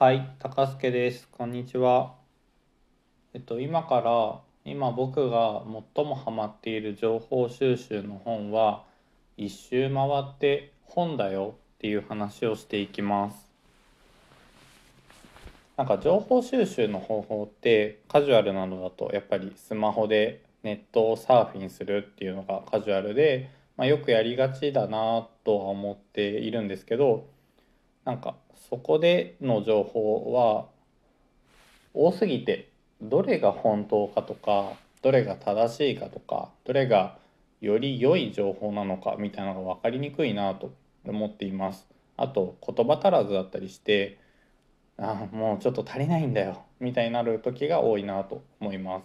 はい、高助です。こんにちは。えっと、今から、今僕が最もハマっている情報収集の本は、一周回って本だよっていう話をしていきます。なんか情報収集の方法ってカジュアルなのだとやっぱりスマホでネットをサーフィンするっていうのがカジュアルで、まあ、よくやりがちだなとは思っているんですけどなんかそこでの情報は多すぎてどれが本当かとかどれが正しいかとかどれがより良い情報なのかみたいなのが分かりにくいなと思っています。あと言葉足らずだったりしてあもうちょっと足りないんだよみたいになる時が多いなと思います。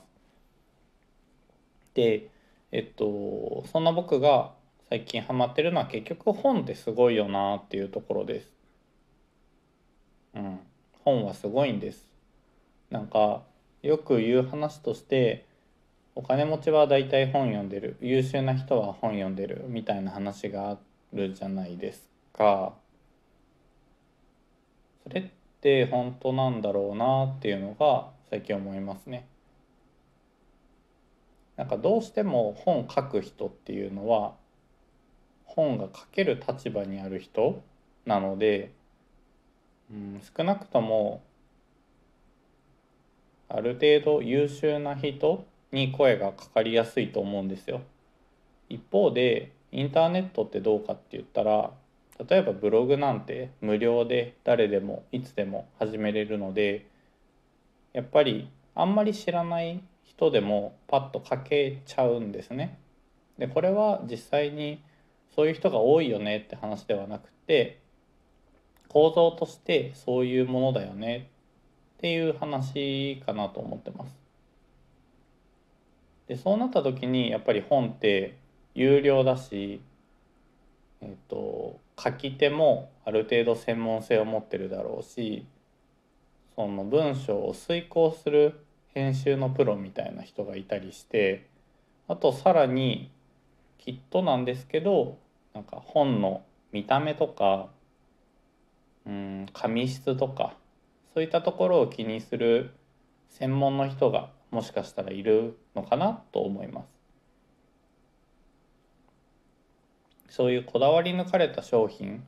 でえっとそんな僕が最近ハマってるのは結局本ってすごいよなっていうところです。うん、本はすごいんです。なんかよく言う話としてお金持ちは大体本読んでる優秀な人は本読んでるみたいな話があるじゃないですか。それって本当なんだろうなっていうのが最近思いますね。なんかどうしても本書く人っていうのは本が書ける立場にある人なのでうん、少なくともある程度優秀な人に声がかかりやすいと思うんですよ。一方でインターネットってどうかって言ったら例えばブログなんて無料で誰でもいつでも始めれるのでやっぱりあんまり知らない人でもパッと書けちゃうんですね。でこれは実際にそういう人が多いよねって話ではなくて構造としてそういうものだよねっていう話かなと思ってます。でそうなった時にやっぱり本って有料だし、えっと、書き手もある程度専門性を持ってるだろうしその文章を遂行する編集のプロみたいな人がいたりしてあとさらにきっとなんですけどなんか本の見た目とかうん紙質とかそういったところを気にする専門の人がもしかしたらいるのかなと思います。そういうこだわり抜かれた商品、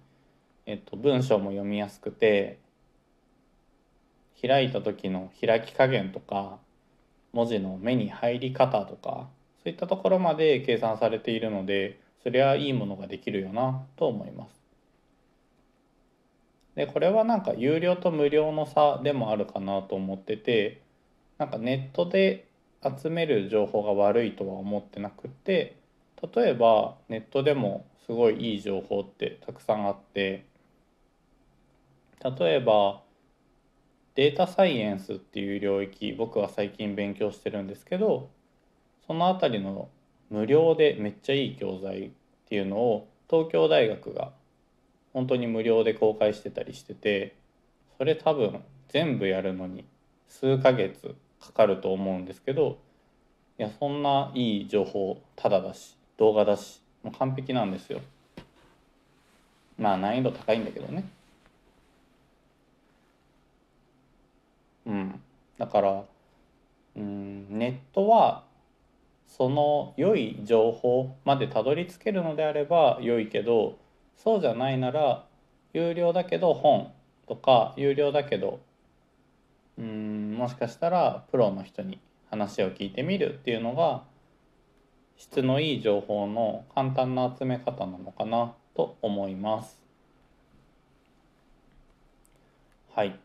えっと、文章も読みやすくて開いた時の開き加減とか文字の目に入り方とかそういったところまで計算されているのでそりゃいいものができるよなと思います。でこれはなんか有料と無料の差でもあるかなと思っててなんかネットで集める情報が悪いとは思ってなくて例えばネットでもすごいいい情報ってたくさんあって例えばデータサイエンスっていう領域僕は最近勉強してるんですけどそのあたりの無料でめっちゃいい教材っていうのを東京大学が本当に無料で公開してたりしててそれ多分全部やるのに数ヶ月かかると思うんですけどいやそんないい情報ただだし動画だしもう完璧なんですよ。まあ難易度高いんだけどね。うん。だからうんネットはその良い情報までたどり着けるのであれば良いけどそうじゃないなら有料だけど本とか有料だけどうんもしかしたらプロの人に話を聞いてみるっていうのが質のいい情報の簡単な集め方なのかなと思います。はい。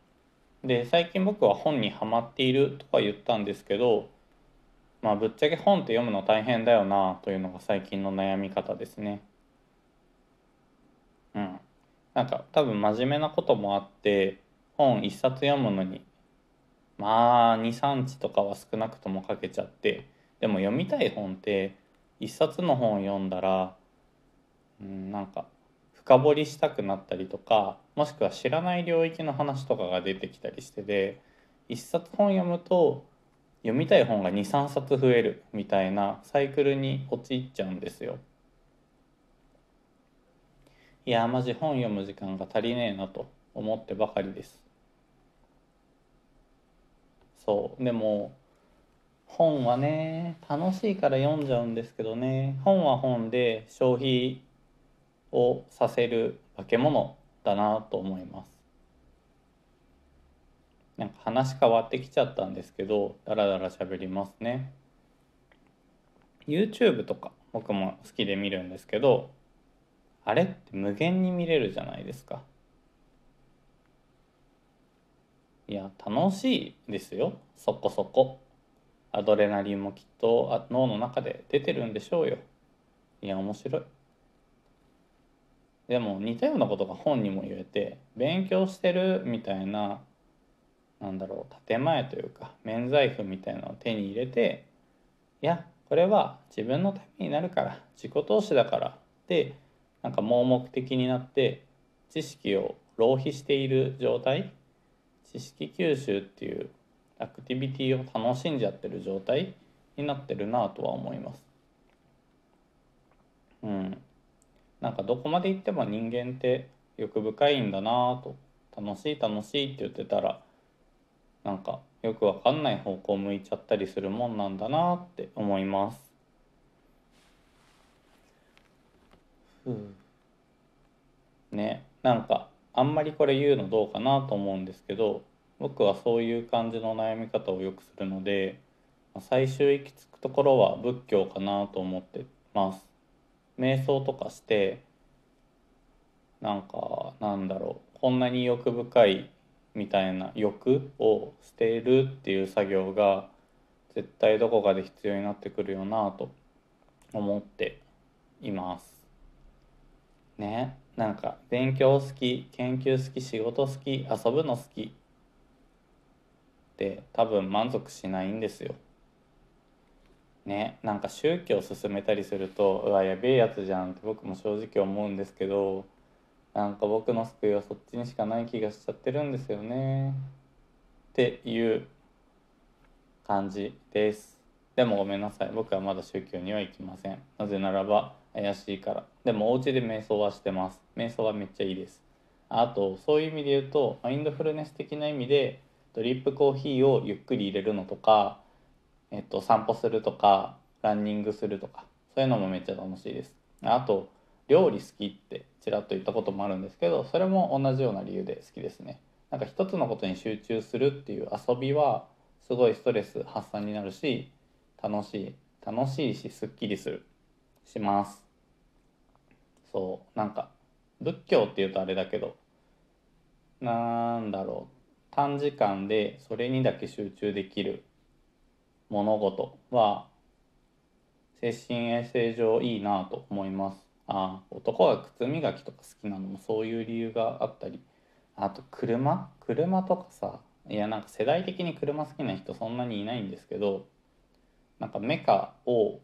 で最近僕は本にはまっているとか言ったんですけどまあぶっちゃけ本って読むの大変だよなというのが最近の悩み方ですね。なんか多分真面目なこともあって本一冊読むのにまあ23日とかは少なくともかけちゃってでも読みたい本って一冊の本を読んだら、うん、なんか深掘りしたくなったりとかもしくは知らない領域の話とかが出てきたりしてで一冊本読むと読みたい本が23冊増えるみたいなサイクルに陥っちゃうんですよ。いやマジ本読む時間が足りねえなと思ってばかりです。そう。でも本はね楽しいから読んじゃうんですけどね。本は本で消費をさせる化け物だなと思います。なんか話変わってきちゃったんですけどダラダラ喋りますね。YouTube とか僕も好きで見るんですけどあれって無限に見れるじゃないですか。いや楽しいですよ。そこそこ。アドレナリンもきっと脳の中で出てるんでしょうよ。いや面白い。でも似たようなことが本にも言えて勉強してるみたいななんだろう建前というか免罪符みたいなのを手に入れていやこれは自分のためになるから自己投資だからでなんか盲目的になって知識を浪費している状態知識吸収っていうアクティビティを楽しんじゃってる状態になってるなとは思います。うん、なんかどこまで行っても人間って欲深いんだなと楽しい楽しいって言ってたらなんかよくわかんない方向向いちゃったりするもんなんだなって思います。ねなんかあんまりこれ言うのどうかなと思うんですけど僕はそういう感じの悩み方をよくするので最終行き着くところは仏教かなと思ってます。瞑想とかしてなんかなんだろうこんなに欲深いみたいな欲を捨てるっていう作業が絶対どこかで必要になってくるよなと思っています。ね。なんか勉強好き研究好き仕事好き遊ぶの好き。って多分満足しないんですよ。ね。なんか宗教を進めたりするとうわやべえやつじゃんって僕も正直思うんですけどなんか僕の救いはそっちにしかない気がしちゃってるんですよね。っていう感じです。でもごめんなさい。僕はまだ宗教には行きません。なぜならば怪しいから。でもお家で瞑想はしてます。瞑想はめっちゃいいです。あとそういう意味で言うとマインドフルネス的な意味でドリップコーヒーをゆっくり入れるのとか、えっと、散歩するとかランニングするとかそういうのもめっちゃ楽しいです。あと料理好きってちらっと言ったこともあるんですけどそれも同じような理由で好きですね。なんか一つのことに集中するっていう遊びはすごいストレス発散になるし楽しい。楽しいしすっきりする。します。そうなんか仏教っていうとあれだけどなんだろう。短時間でそれにだけ集中できる物事は精神衛生上いいなと思います。あ男が靴磨きとか好きなのもそういう理由があったり。あと車？車とかさいやなんか世代的に車好きな人そんなにいないんですけどなんかメカを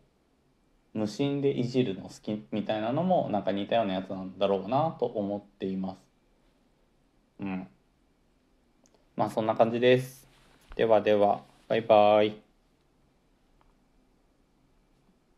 無心でいじるの好きみたいなのもなんか似たようなやつなんだろうなと思っています。うん。まあそんな感じです。ではではバイバイ。